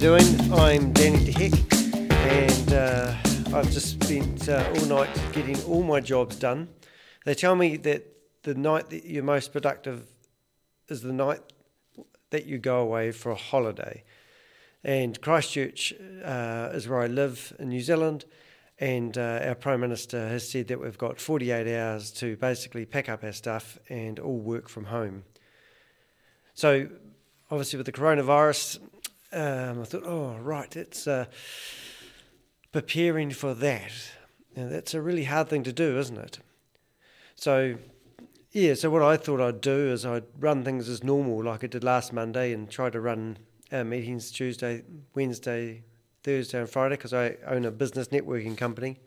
doing? I'm Danny De Hek, and uh, I've just spent uh, all night getting all my jobs done. They tell me that the night that you're most productive is the night that you go away for a holiday. And Christchurch uh, is where I live in New Zealand, and uh, our Prime Minister has said that we've got 48 hours to basically pack up our stuff and all work from home. So, obviously, with the coronavirus, um, I thought, oh, right, it's uh, preparing for that. And that's a really hard thing to do, isn't it? So, yeah, so what I thought I'd do is I'd run things as normal, like I did last Monday, and try to run our meetings Tuesday, Wednesday, Thursday, and Friday because I own a business networking company.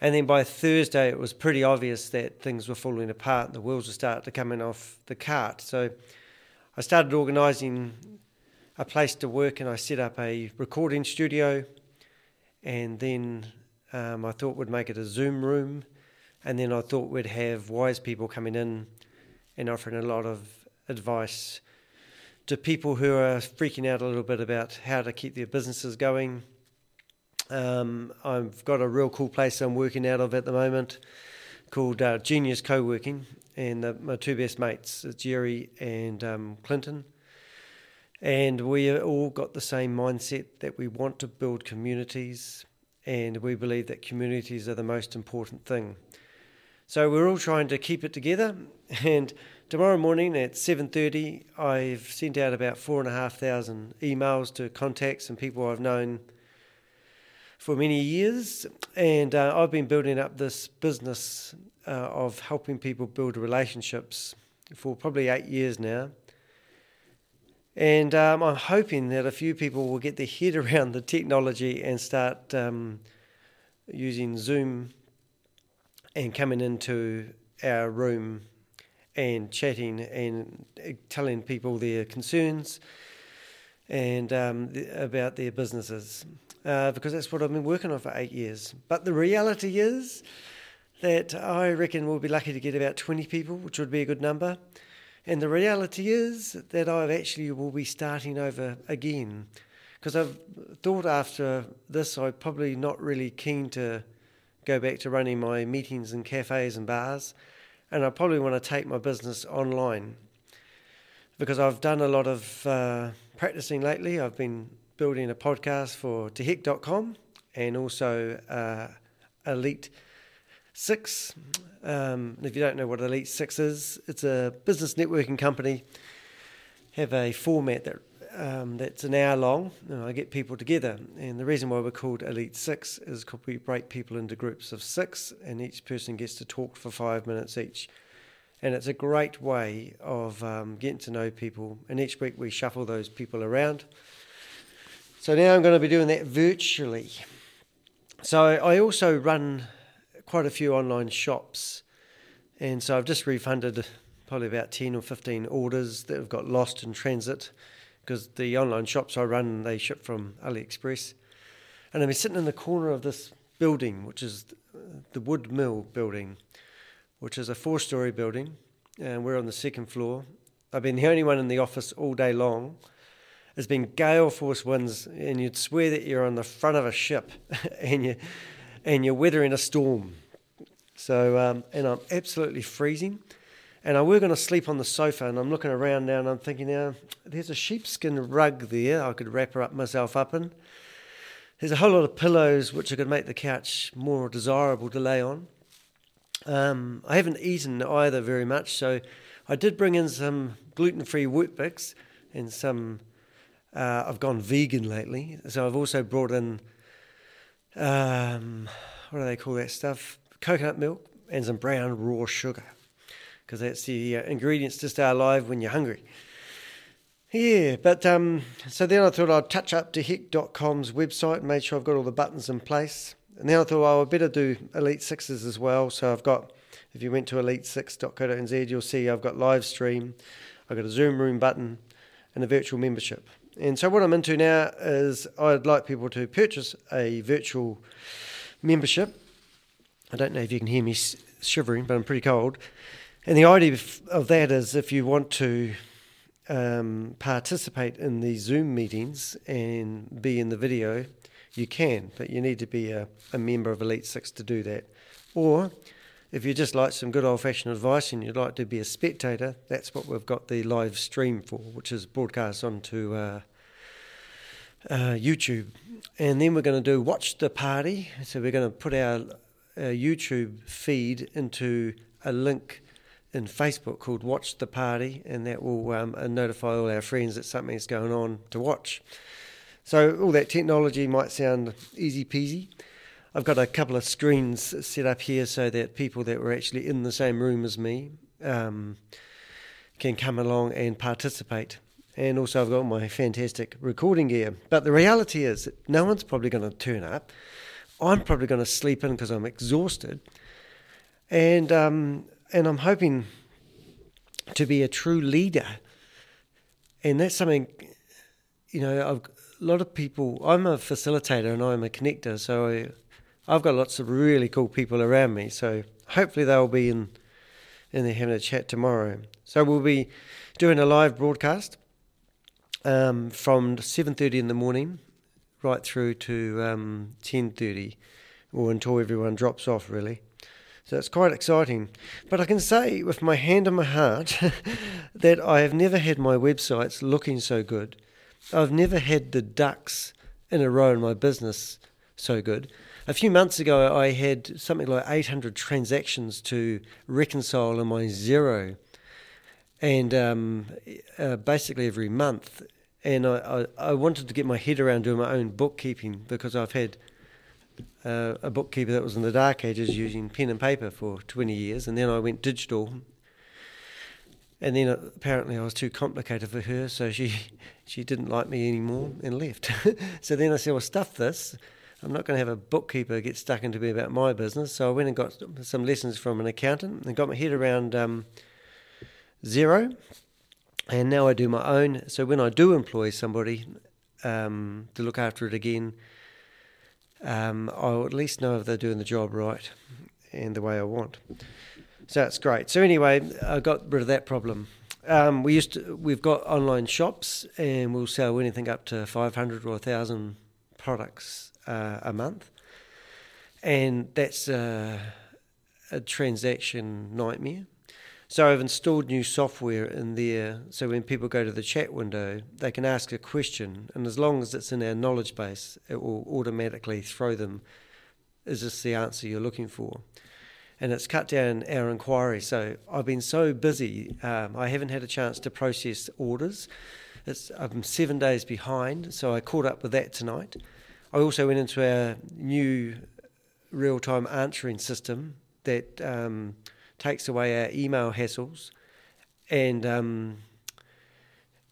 And then by Thursday, it was pretty obvious that things were falling apart. The wheels were starting to come off the cart. So I started organising a place to work and I set up a recording studio. And then um, I thought we'd make it a Zoom room. And then I thought we'd have wise people coming in and offering a lot of advice to people who are freaking out a little bit about how to keep their businesses going. Um, I've got a real cool place I'm working out of at the moment called uh, Genius Co working, and the, my two best mates, Jerry and um, Clinton. And we all got the same mindset that we want to build communities, and we believe that communities are the most important thing. So we're all trying to keep it together. And tomorrow morning at seven thirty, I've sent out about four and a half thousand emails to contacts and people I've known for many years, and uh, I've been building up this business uh, of helping people build relationships for probably eight years now. And um, I'm hoping that a few people will get their head around the technology and start um, using Zoom and coming into our room and chatting and uh, telling people their concerns and um, about their businesses uh, because that's what I've been working on for eight years. But the reality is that I reckon we'll be lucky to get about 20 people, which would be a good number. And the reality is that I actually will be starting over again because I've thought after this I'm probably not really keen to go back to running my meetings in cafes and bars, and I probably want to take my business online because I've done a lot of uh, practicing lately. I've been building a podcast for teheck.com and also uh, Elite Six. Um, if you don't know what Elite Six is, it's a business networking company. Have a format that um, that's an hour long. And I get people together, and the reason why we're called Elite Six is because we break people into groups of six, and each person gets to talk for five minutes each. And it's a great way of um, getting to know people. And each week we shuffle those people around. So now I'm going to be doing that virtually. So I also run quite a few online shops, and so I've just refunded probably about 10 or 15 orders that have got lost in transit because the online shops I run they ship from AliExpress. And I've been sitting in the corner of this building, which is the Wood Mill building, which is a four story building, and we're on the second floor. I've been the only one in the office all day long there's been gale force winds, and you'd swear that you're on the front of a ship, and you and you're weathering a storm. So, um, and I'm absolutely freezing. And I were going to sleep on the sofa, and I'm looking around now, and I'm thinking, now there's a sheepskin rug there I could wrap up myself up in. There's a whole lot of pillows which I could make the couch more desirable to lay on. Um, I haven't eaten either very much, so I did bring in some gluten-free Weet-Bix and some uh, I've gone vegan lately, so I've also brought in um, what do they call that stuff? Coconut milk and some brown raw sugar, because that's the uh, ingredients to stay alive when you're hungry. Yeah, but um, so then I thought I'd touch up to teheck.com's website and make sure I've got all the buttons in place. And then I thought, well, I better do Elite Sixes as well. So I've got, if you went to elite6.co.nz, you'll see I've got live stream, I've got a Zoom room button, and a virtual membership. And so what I'm into now is I'd like people to purchase a virtual membership. I don't know if you can hear me shivering, but I'm pretty cold. And the idea of that is if you want to um, participate in the Zoom meetings and be in the video, you can, but you need to be a, a member of Elite Six to do that. Or if you just like some good old fashioned advice and you'd like to be a spectator, that's what we've got the live stream for, which is broadcast onto uh, uh, YouTube. And then we're going to do Watch the Party. So we're going to put our, our YouTube feed into a link in Facebook called Watch the Party, and that will um, notify all our friends that something's going on to watch. So all that technology might sound easy peasy. I've got a couple of screens set up here so that people that were actually in the same room as me um, can come along and participate. And also, I've got my fantastic recording gear. But the reality is that no one's probably going to turn up. I'm probably going to sleep in because I'm exhausted. And, um, and I'm hoping to be a true leader. And that's something, you know, I've, a lot of people, I'm a facilitator and I'm a connector. So I, I've got lots of really cool people around me, so hopefully they'll be in in there having a chat tomorrow. So we'll be doing a live broadcast um, from seven thirty in the morning right through to um, ten thirty, or until everyone drops off, really. So it's quite exciting. But I can say with my hand on my heart that I have never had my websites looking so good. I've never had the ducks in a row in my business so good a few months ago, I had something like 800 transactions to reconcile in my Xero, and um, uh, basically every month. And I, I, I, wanted to get my head around doing my own bookkeeping because I've had uh, a bookkeeper that was in the dark ages using pen and paper for 20 years, and then I went digital. And then apparently I was too complicated for her, so she she didn't like me anymore and left. so then I said, "Well, stuff this." I'm not going to have a bookkeeper get stuck into me about my business. So I went and got some lessons from an accountant and got my head around um, Xero. And now I do my own. So when I do employ somebody um, to look after it again, um, I'll at least know if they're doing the job right and the way I want. So it's great. So anyway, I got rid of that problem. Um, we used to, we've got online shops and we'll sell anything up to 500 or 1,000 products uh, a month, and that's a, a transaction nightmare. So I've installed new software in there, so when people go to the chat window, they can ask a question, and as long as it's in our knowledge base, it will automatically throw them. Is this the answer you're looking for? and it's cut down our inquiry. So I've been so busy, um, I haven't had a chance to process orders. It's, I'm seven days behind, so I caught up with that tonight. I also went into our new real time answering system that um, takes away our email hassles and um,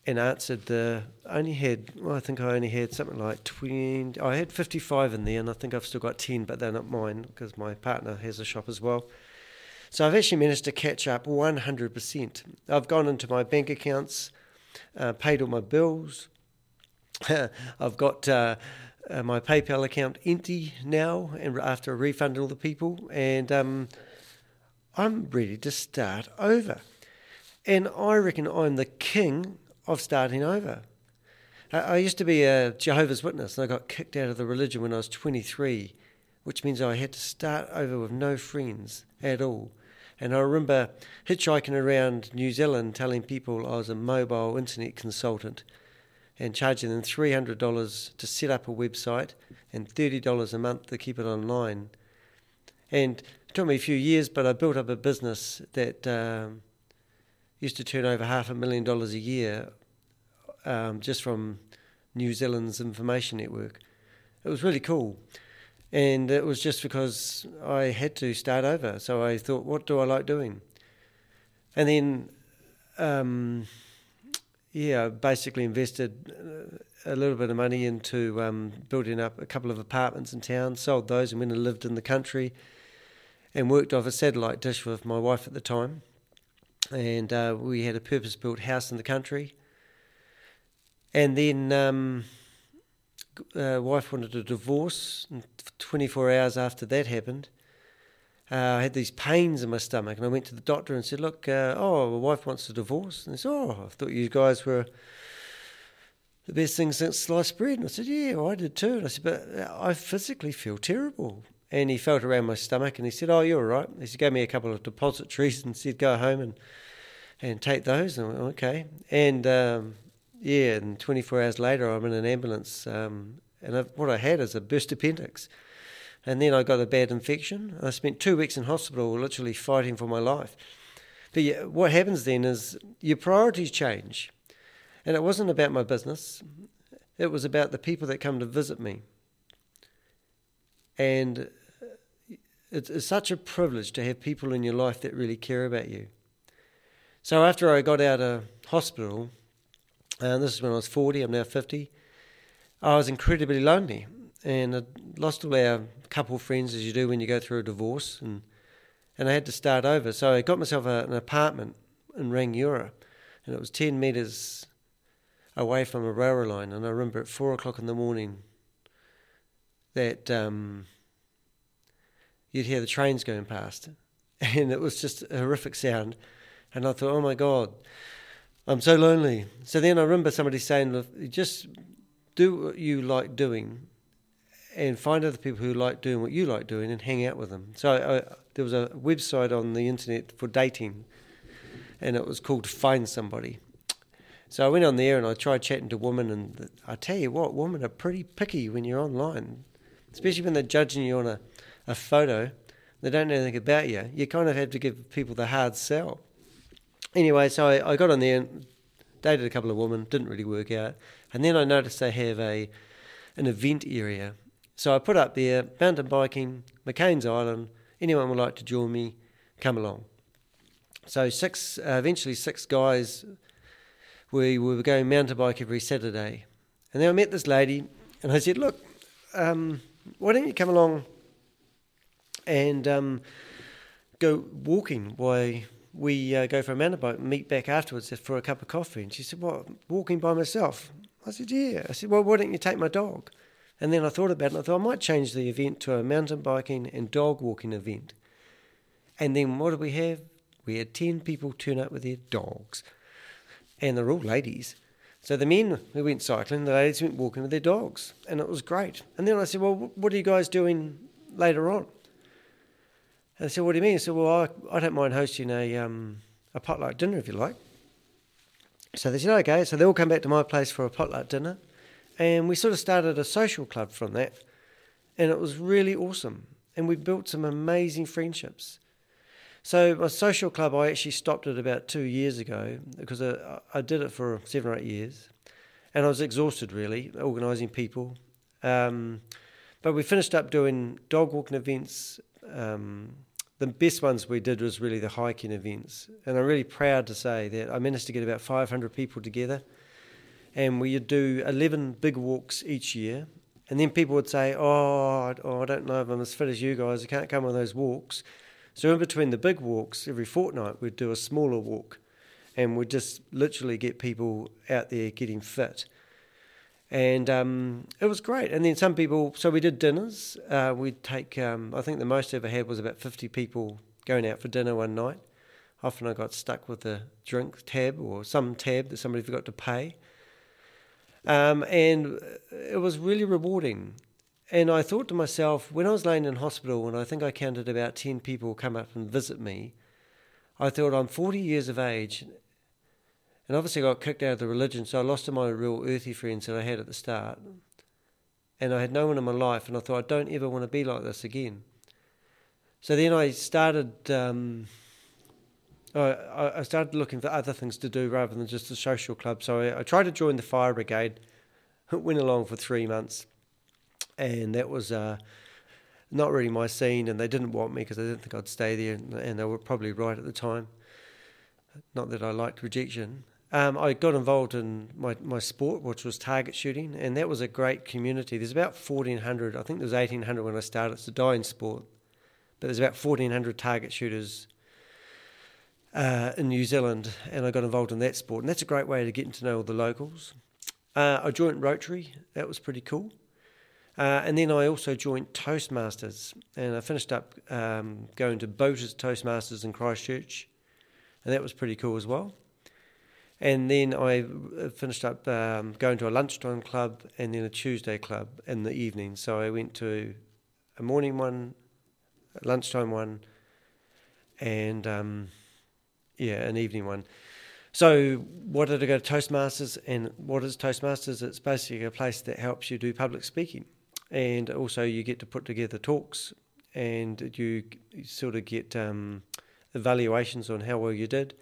and answered the only had well, I think I only had something like twenty I had fifty five in there and I think I've still got ten but they're not mine because my partner has a shop as well. So I've actually managed to catch up one hundred percent. I've gone into my bank accounts, uh, paid all my bills. I've got uh, uh, my PayPal account empty now, and after refunding all the people, and um, I'm ready to start over. And I reckon I'm the king of starting over. I used to be a Jehovah's Witness, and I got kicked out of the religion when I was 23, which means I had to start over with no friends at all. And I remember hitchhiking around New Zealand telling people I was a mobile internet consultant and charging them $300 to set up a website and $30 a month to keep it online. And it took me a few years, but I built up a business that um, used to turn over half a million dollars a year um, just from New Zealand's information network. It was really cool. And it was just because I had to start over. So I thought, what do I like doing? And then um, yeah, basically invested uh, a little bit of money into um, building up a couple of apartments in town, sold those, and went and lived in the country and worked off a satellite dish with my wife at the time. And uh, we had a purpose built house in the country. And then um, uh, wife wanted a divorce. 24 hours after that happened, uh, I had these pains in my stomach, and I went to the doctor and said, "Look, uh, oh, my wife wants a divorce." And he said, "Oh, I thought you guys were the best thing since sliced bread." And I said, "Yeah, well, I did too." And I said, "But uh, I physically feel terrible." And he felt around my stomach, and he said, "Oh, you're all right." He gave me a couple of depositories and said, "Go home and and take those." And I went, "Okay." And um, yeah, and 24 hours later, I'm in an ambulance, um, and I, what I had is a burst appendix and then I got a bad infection. I spent two weeks in hospital, literally fighting for my life. But yeah, what happens then is your priorities change, and it wasn't about my business; it was about the people that come to visit me. And it's, such a privilege to have people in your life that really care about you. So after I got out of hospital, and this is when I was 40, I'm now 50, I was incredibly lonely and I lost all our couple friends as you do when you go through a divorce, and and I had to start over. So I got myself a, an apartment in Rangiora, and it was ten metres away from a railway line. And I remember at four o'clock in the morning that um, you'd hear the trains going past, and it was just a horrific sound. And I thought, oh my God, I'm so lonely. So then I remember somebody saying, just do what you like doing and find other people who like doing what you like doing and hang out with them. So I, there was a website on the internet for dating, and it was called Find Somebody. So I went on there and I tried chatting to women, and I tell you what, women are pretty picky when you're online, especially when they're judging you on a, a photo. They don't know anything about you. You kind of have to give people the hard sell. Anyway, so I, I got on there and dated a couple of women, didn't really work out. And then I noticed they have a an event area so I put up there mountain biking, McLeans Island. Anyone would like to join me, come along. So six, uh, eventually six guys. We, we were going mountain bike every Saturday, and then I met this lady, and I said, "Look, um, why don't you come along and um, go walking while we uh, go for a mountain bike, meet back afterwards for a cup of coffee?" And she said, "What, walking by myself?" I said, "Yeah." I said, "Well, why don't you take my dog?" And then I thought about it and I thought I might change the event to a mountain biking and dog walking event. And then what did we have? We had 10 people turn up with their dogs. And they're all ladies. So the men who went cycling, the ladies went walking with their dogs. And it was great. And then I said, Well, what are you guys doing later on? And they said, What do you mean? I said, Well, I, I don't mind hosting a, um, a potluck dinner if you like. So they said, Okay. So they all come back to my place for a potluck dinner. And we sort of started a social club from that. And it was really awesome. And we built some amazing friendships. So, my social club, I actually stopped it about two years ago because I, I did it for seven or eight years. And I was exhausted, really, organising people. Um, but we finished up doing dog walking events. Um, the best ones we did was really the hiking events. And I'm really proud to say that I managed to get about 500 people together and we would do 11 big walks each year. And then people would say, oh, oh, I don't know if I'm as fit as you guys, I can't come on those walks. So in between the big walks, every fortnight, we'd do a smaller walk. And we'd just literally get people out there getting fit. And um, it was great. And then some people, so we did dinners. Uh, we'd take, um, I think the most I ever had was about 50 people going out for dinner one night. Often I got stuck with a drink tab or some tab that somebody forgot to pay. Um, and it was really rewarding. And I thought to myself, when I was laying in hospital, and I think I counted about 10 people come up and visit me, I thought, I'm 40 years of age, and obviously I got kicked out of the religion, so I lost all my real earthy friends that I had at the start. And I had no one in my life, and I thought, I don't ever want to be like this again. So then I started. Um, I, I started looking for other things to do rather than just a social club. So I, I tried to join the fire brigade, went along for three months, and that was uh, not really my scene. And they didn't want me because they didn't think I'd stay there, and, and, they were probably right at the time. Not that I liked rejection. Um, I got involved in my, my sport, which was target shooting, and that was a great community. There's about 1,400, I think there was 1,800 when I started. It's a dying sport, but there's about 1,400 target shooters uh, in New Zealand, and I got involved in that sport, and that's a great way to get to know all the locals. Uh, I joined Rotary, that was pretty cool. Uh, and then I also joined Toastmasters, and I finished up um, going to Boaters Toastmasters in Christchurch, and that was pretty cool as well. And then I uh, finished up um, going to a lunchtime club and then a Tuesday club in the evening. So I went to a morning one, a lunchtime one, and um, yeah, an evening one. So, what did I go to Toastmasters? And what is Toastmasters? It's basically a place that helps you do public speaking. And also, you get to put together talks and you sort of get um, evaluations on how well you did.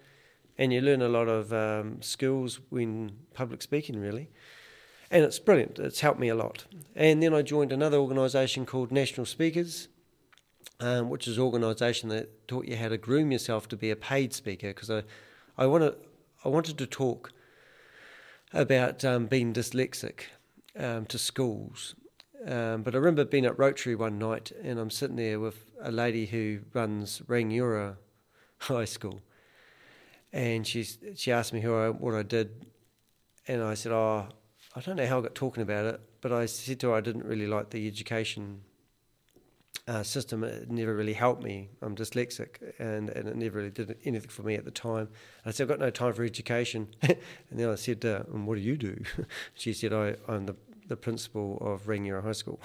And you learn a lot of um, skills when public speaking, really. And it's brilliant. It's helped me a lot. And then I joined another organisation called National Speakers, um, which is an organisation that taught you how to groom yourself to be a paid speaker. Because I, I wanted, I wanted to talk about um, being dyslexic um, to schools. Um, but I remember being at Rotary one night, and I'm sitting there with a lady who runs Rangiora High School, and she she asked me who I, what I did, and I said, "Oh, I don't know how I got talking about it, but I said to her I didn't really like the education uh, system. It never really helped me. I'm dyslexic, and, and it never really did anything for me at the time. I said I've got no time for education, and then I said, uh, "And what do you do?" she said, I, "I'm the the principal of Rangiora High School.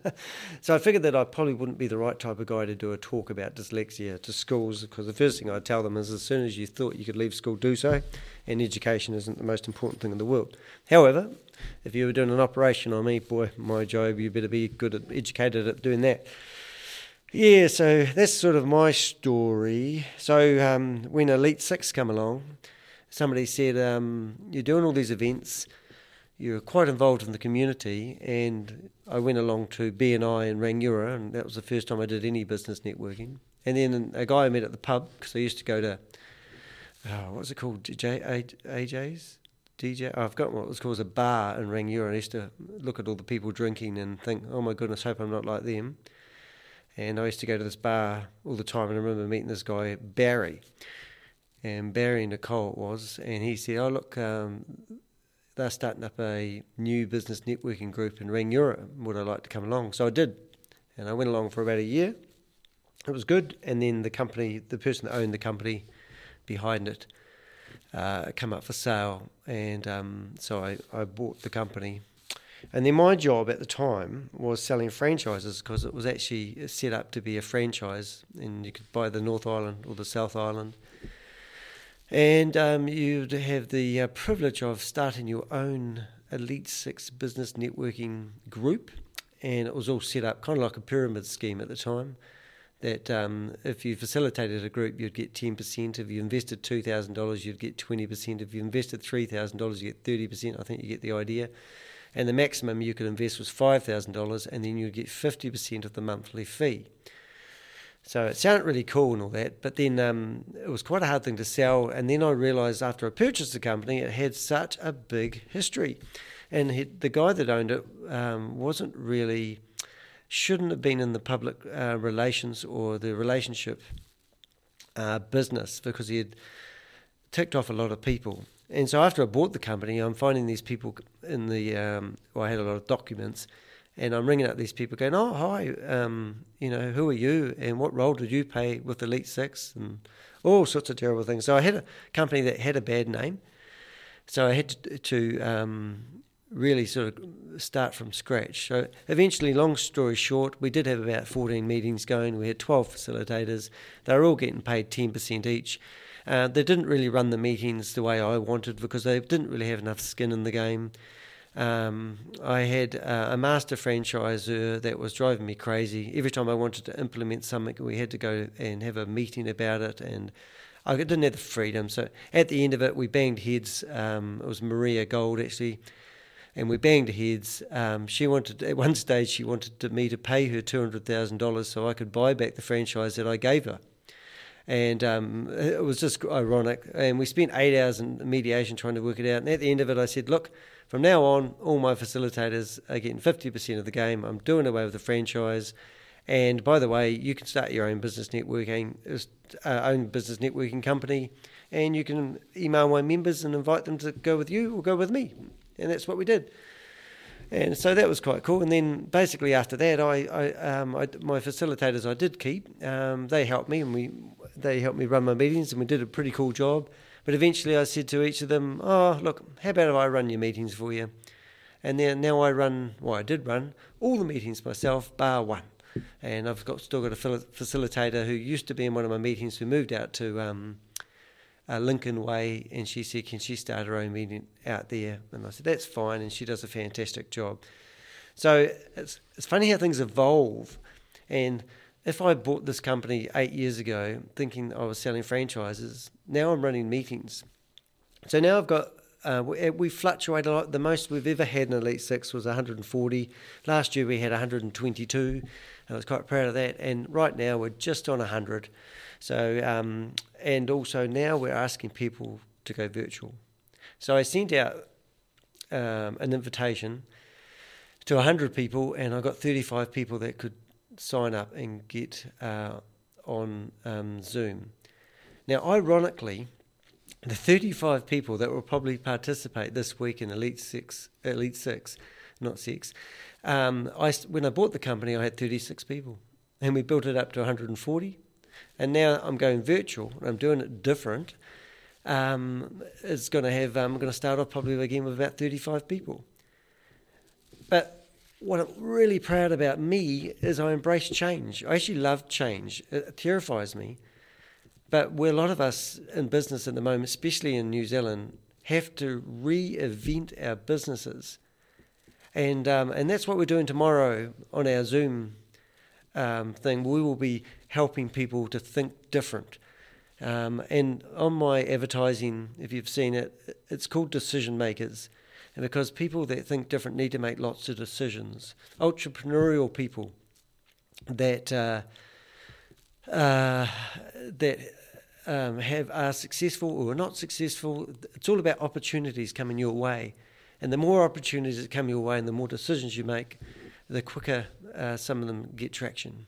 so I figured that I probably wouldn't be the right type of guy to do a talk about dyslexia to schools because the first thing I'd tell them is as soon as you thought you could leave school, do so, and education isn't the most important thing in the world. However, if you were doing an operation on me, boy, my job, you better be good at educated at doing that. Yeah, so that's sort of my story. So um, when Elite Six come along, somebody said, um, "You're doing all these events." you're quite involved in the community, and I went along to BNI in Rangiora, and that was the first time I did any business networking. And then a guy I met at the pub, because I used to go to, oh, what's it called, J, AJ's? DJ, oh, I've got what was called a bar in Rangiora. I used to look at all the people drinking and think, oh my goodness, hope I'm not like them. And I used to go to this bar all the time, and I remember meeting this guy, Barry. And Barry Nicole it was, and he said, oh, look, um, they're starting up a new business networking group in Rangiora. Would I like to come along? So I did, and I went along for about a year. It was good, and then the company, the person that owned the company behind it, uh, come up for sale, and um, so I, I bought the company. And then my job at the time was selling franchises because it was actually set up to be a franchise, and you could buy the North Island or the South Island and um, you'd have the uh, privilege of starting your own Elite Six business networking group. And it was all set up kind of like a pyramid scheme at the time. That um, if you facilitated a group, you'd get 10%. If you invested $2,000, you'd get 20%. If you invested $3,000, you get 30%. I think you get the idea. And the maximum you could invest was $5,000, and then you'd get 50% of the monthly fee. So it sounded really cool and all that, but then um, it was quite a hard thing to sell. And then I realised after I purchased the company, it had such a big history, and he, the guy that owned it um, wasn't really shouldn't have been in the public uh, relations or the relationship uh, business because he had ticked off a lot of people. And so after I bought the company, I'm finding these people in the, um, well, I had a lot of documents and I'm ringing up these people going, "Oh, hi, um, you know, who are you, and what role did you play with Elite Six, and all sorts of terrible things." So I had a company that had a bad name, so I had to, to um, really sort of start from scratch. So eventually, long story short, we did have about 14 meetings going. We had 12 facilitators. They were all getting paid 10% each. Uh, they didn't really run the meetings the way I wanted because they didn't really have enough skin in the game. Um, I had uh, a master franchisor that was driving me crazy. Every time I wanted to implement something, we had to go and have a meeting about it, and I didn't have the freedom. So at the end of it, we banged heads. Um, it was Maria Gold actually, and we banged heads. Um, she wanted at one stage she wanted me to pay her two hundred thousand dollars so I could buy back the franchise that I gave her and um, it was just ironic. And we spent eight hours in mediation trying to work it out. And at the end of it, I said, "Look, from now on, all my facilitators are getting 50% of the game. I'm doing away with the franchise. And by the way, you can start your own business networking, uh, own business networking company, and you can email my members and invite them to go with you or go with me. And that's what we did. And so that was quite cool. And then basically after that, I, I, um, I my facilitators I did keep. Um, they helped me, and we they helped me run my meetings, and we did a pretty cool job. But eventually, I said to each of them, "Oh, look, how about if I run your meetings for you?" And then now I run. Well, I did run all the meetings myself, bar one. And I've got still got a facilitator who used to be in one of my meetings who moved out to um, uh, Lincoln Way, and she said, "Can she start her own meeting out there?" And I said, "That's fine," and she does a fantastic job. So it's it's funny how things evolve, and if I bought this company eight years ago thinking I was selling franchises, now I'm running meetings. So now I've got uh, we, we, fluctuate a lot. The most we've ever had in Elite Six was 140. Last year we had 122, and I was quite proud of that. And right now we're just on 100. So, um, and also now we're asking people to go virtual. So I sent out um, an invitation to 100 people, and I got 35 people that could sign up and get uh, on um, Zoom. Now, ironically, the 35 people that will probably participate this week in Elite Six, Elite Six, not six. Um, I, when I bought the company, I had 36 people, and we built it up to 140 and now I'm going virtual. I'm doing it different. Um, it's going to have. I'm going to start off probably again with about 35 people. But what I'm really proud about me is I embrace change. I actually love change. It terrifies me. But where a lot of us in business at the moment, especially in New Zealand, have to reinvent our businesses. And, um, and that's what we're doing tomorrow on our Zoom um, thing. We will be helping people to think different. Um, and on my advertising, if you've seen it, it's called Decision Makers. And because people that think different need to make lots of decisions, entrepreneurial people that uh, uh, that um, have are successful or are not successful, it's all about opportunities coming your way. And the more opportunities that come your way, and the more decisions you make, the quicker uh, some of them get traction.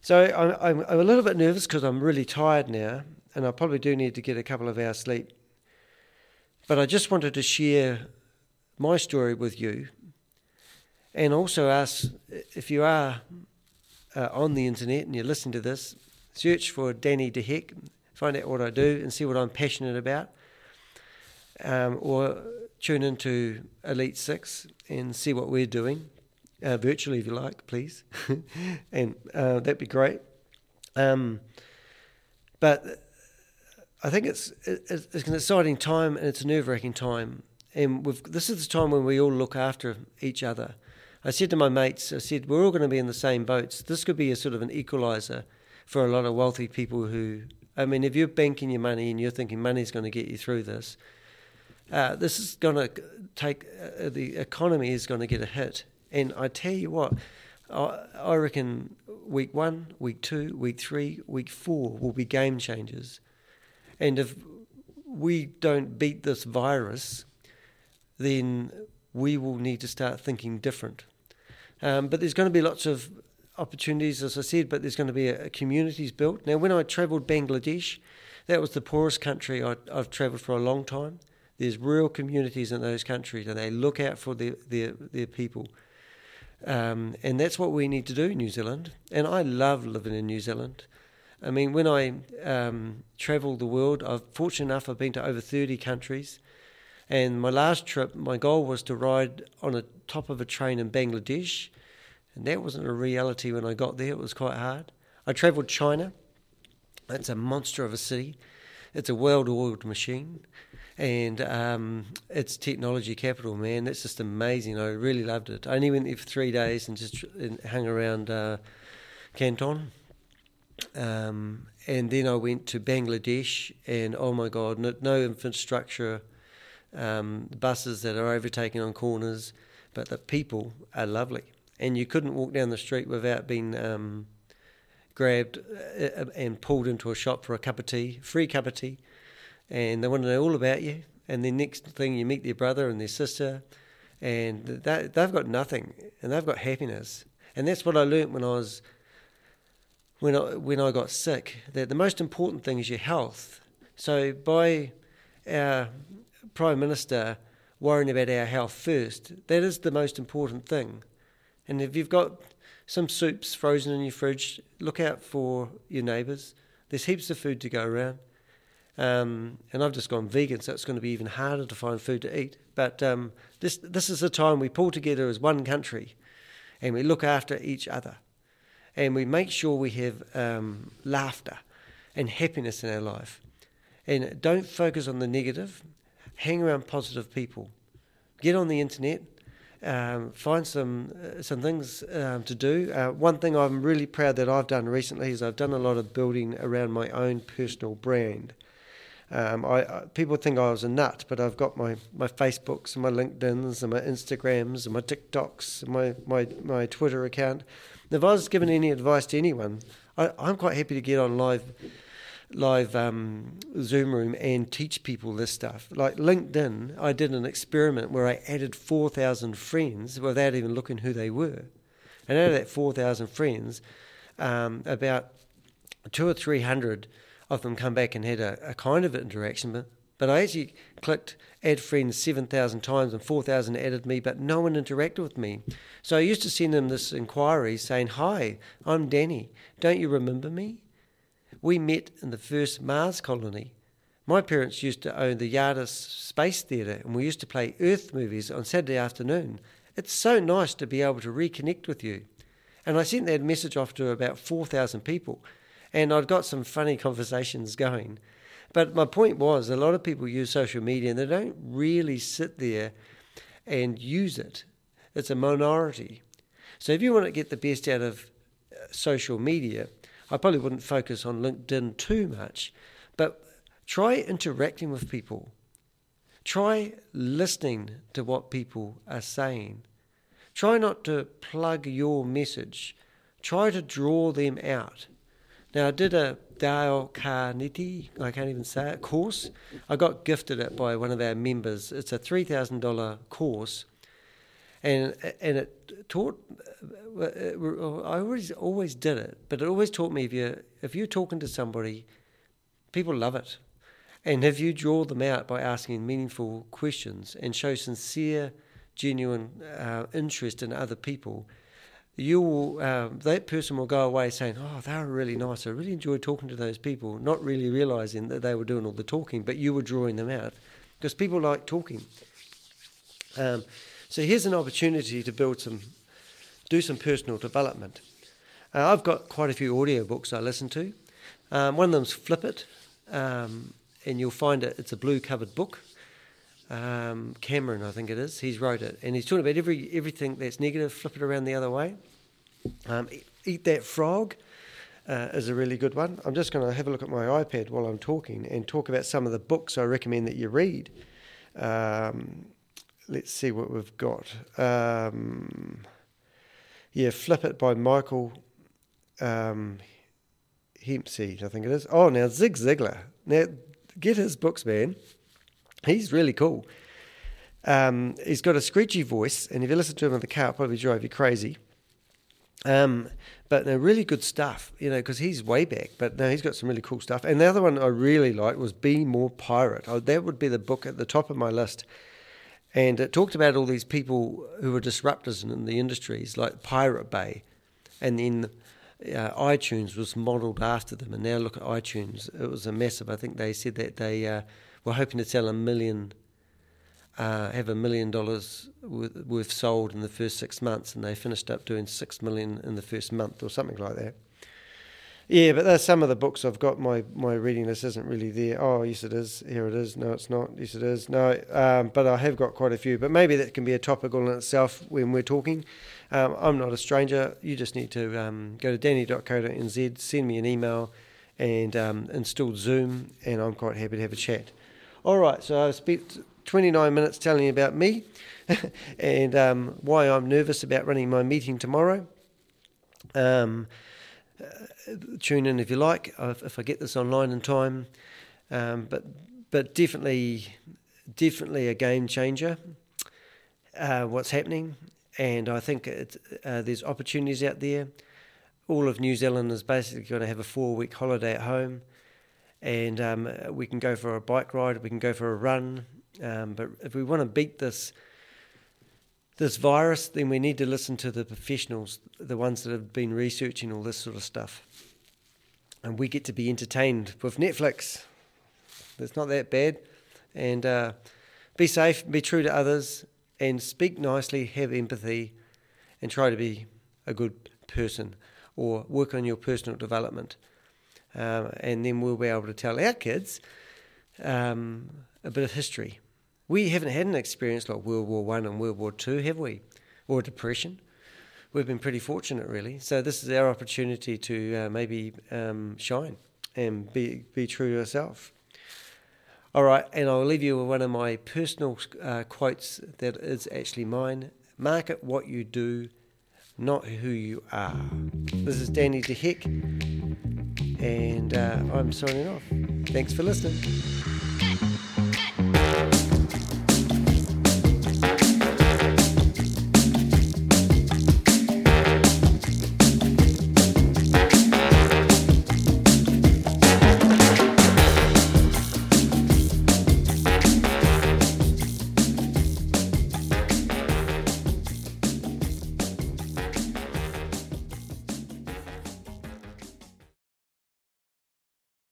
So I'm, I'm, I'm a little bit nervous because I'm really tired now, and I probably do need to get a couple of hours sleep. But I just wanted to share my story with you, and also ask if you are uh, on the internet and you're listening to this, search for Danny De Hek, find out what I do, and see what I'm passionate about, um, or tune into Elite Six and see what we're doing uh, virtually if you like, please, and uh, that'd be great. Um, but I think it's, it's, it's an exciting time and it's a nerve wracking time, and this is the time when we all look after each other. I said to my mates, I said we're all going to be in the same boats. This could be a sort of an equalizer for a lot of wealthy people who. I mean, if you're banking your money and you're thinking money's going to get you through this, uh, this is going to take uh, the economy is going to get a hit, and I tell you what, I, I reckon week one, week two, week three, week four will be game changers. And if we don't beat this virus, then we will need to start thinking different. Um, but there's going to be lots of opportunities, as I said, but there's going to be a, a communities built. Now, when I travelled Bangladesh, that was the poorest country I, have travelled for a long time. There's real communities in those countries, and they look out for their, their, their people. Um, and that's what we need to do in New Zealand. And I love living in New Zealand. I mean, when I um, travel the world, I've fortunate enough I've been to over 30 countries. And my last trip, my goal was to ride on the top of a train in Bangladesh. And that wasn't a reality when I got there. It was quite hard. I travelled China. It's a monster of a city. It's a world oiled machine and um, it's technology capital, man. That's just amazing. I really loved it. I only went there for three days and just hung around uh, Canton. Um, and then I went to Bangladesh, and oh my God, no, no infrastructure, um, buses that are overtaking on corners, but the people are lovely. And you couldn't walk down the street without being um, grabbed uh, and pulled into a shop for a cup of tea, free cup of tea and they want to know all about you. And then next thing you meet their brother and their sister, and that, they've got nothing, and they've got happiness. And that's what I learnt when I was when I when I got sick. That the most important thing is your health. So by our prime minister worrying about our health first. That is the most important thing. And if you've got some soups frozen in your fridge, look out for your neighbours. There's heaps of food to go around. Um, and I've just gone vegan, so it's going to be even harder to find food to eat. But um, this this is the time we pull together as one country, and we look after each other, and we make sure we have um, laughter and happiness in our life, and don't focus on the negative. Hang around positive people. Get on the internet. Um, find some uh, some things um, to do. Uh, one thing I'm really proud that I've done recently is I've done a lot of building around my own personal brand. Um, I, I, people think I was a nut, but I've got my, my Facebooks and my LinkedIn's and my Instagrams and my TikToks and my, my, my Twitter account. If I was given any advice to anyone, I, I'm quite happy to get on live live um, Zoom room and teach people this stuff. Like LinkedIn, I did an experiment where I added 4,000 friends without even looking who they were. And out of that 4,000 friends, um, about two or 300 of them come back and had a, a kind of interaction, but, but I actually clicked add friends 7,000 times and 4,000 added me, but no one interacted with me. So I used to send them this inquiry saying, Hi, I'm Danny. Don't you remember me? We met in the first Mars colony. My parents used to own the Yardis Space Theatre, and we used to play Earth movies on Saturday afternoon. It's so nice to be able to reconnect with you. And I sent that message off to about 4,000 people and I'd got some funny conversations going. But my point was, a lot of people use social media and they don't really sit there and use it. It's a minority. So if you want to get the best out of uh, social media, I probably wouldn't focus on LinkedIn too much, but try interacting with people. Try listening to what people are saying. Try not to plug your message. Try to draw them out. Now, I did a Dale Carnegie, I can't even say it, course. I got gifted it by one of our members. It's a $3,000 course. And, and it taught, I always, always did it, but it always taught me if, you, if you're talking to somebody, people love it. And if you draw them out by asking meaningful questions and show sincere, genuine uh, interest in other people, you will, uh, that person will go away saying, "Oh, they were really nice. I really enjoyed talking to those people," not really realizing that they were doing all the talking, but you were drawing them out because people like talking. Um, so here's an opportunity to build some, do some personal development. Uh, I've got quite a few audio books I listen to. Um, one of them's Flip It, um, and you'll find it. It's a blue covered book. Um, Cameron, I think it is. He's wrote it, and he's talking about every everything that's negative. Flip it around the other way. Um, eat that frog uh, is a really good one. I'm just going to have a look at my iPad while I'm talking and talk about some of the books I recommend that you read. Um, let's see what we've got. Um, yeah, Flip It by Michael um, Hempseed, I think it is. Oh, now Zig Ziglar. Now, get his books, man. He's really cool. Um, he's got a screechy voice, and if you listen to him in the car, it'll probably drive you crazy. Um, but no, really good stuff, you know, because he's way back. But no, he's got some really cool stuff. And the other one I really liked was Be More Pirate. Oh, that would be the book at the top of my list. And it talked about all these people who were disruptors in, in the industries, like Pirate Bay. And then uh, iTunes was modelled after them. And now look at iTunes. It was a massive. I think they said that they. Uh, we're hoping to sell a million, uh, have a million dollars worth sold in the first six months, and they finished up doing six million in the first month or something like that. Yeah, but there's some of the books I've got. My, my reading list isn't really there. Oh, yes, it is. Here it is. No, it's not. Yes, it is. No, um, but I have got quite a few. But maybe that can be a topic all in itself when we're talking. Um, I'm not a stranger. You just need to um, go to danny.co.nz, send me an email, and um, install Zoom, and I'm quite happy to have a chat. All right, so I've spent 29 minutes telling you about me and um, why I'm nervous about running my meeting tomorrow. Um, tune in if you like, if I get this online in time. Um, but but definitely, definitely a game changer. Uh, what's happening, and I think uh, there's opportunities out there. All of New Zealand is basically going to have a four-week holiday at home and um, we can go for a bike ride, we can go for a run, Um, but if we want to beat this this virus, then we need to listen to the professionals, the ones that have been researching all this sort of stuff. And we get to be entertained with Netflix. It's not that bad. And uh, be safe, be true to others, and speak nicely, have empathy, and try to be a good person or work on your personal development. Um, and then we'll be able to tell our kids um, a bit of history. We haven't had an experience like World War One and World War Two, have we? Or depression. We've been pretty fortunate, really. So this is our opportunity to uh, maybe um, shine and be be true to ourselves. All right, and I'll leave you with one of my personal uh, quotes that is actually mine. Market what you do, not who you are. This is Danny De Hek, and uh, I'm signing off. Thanks for listening.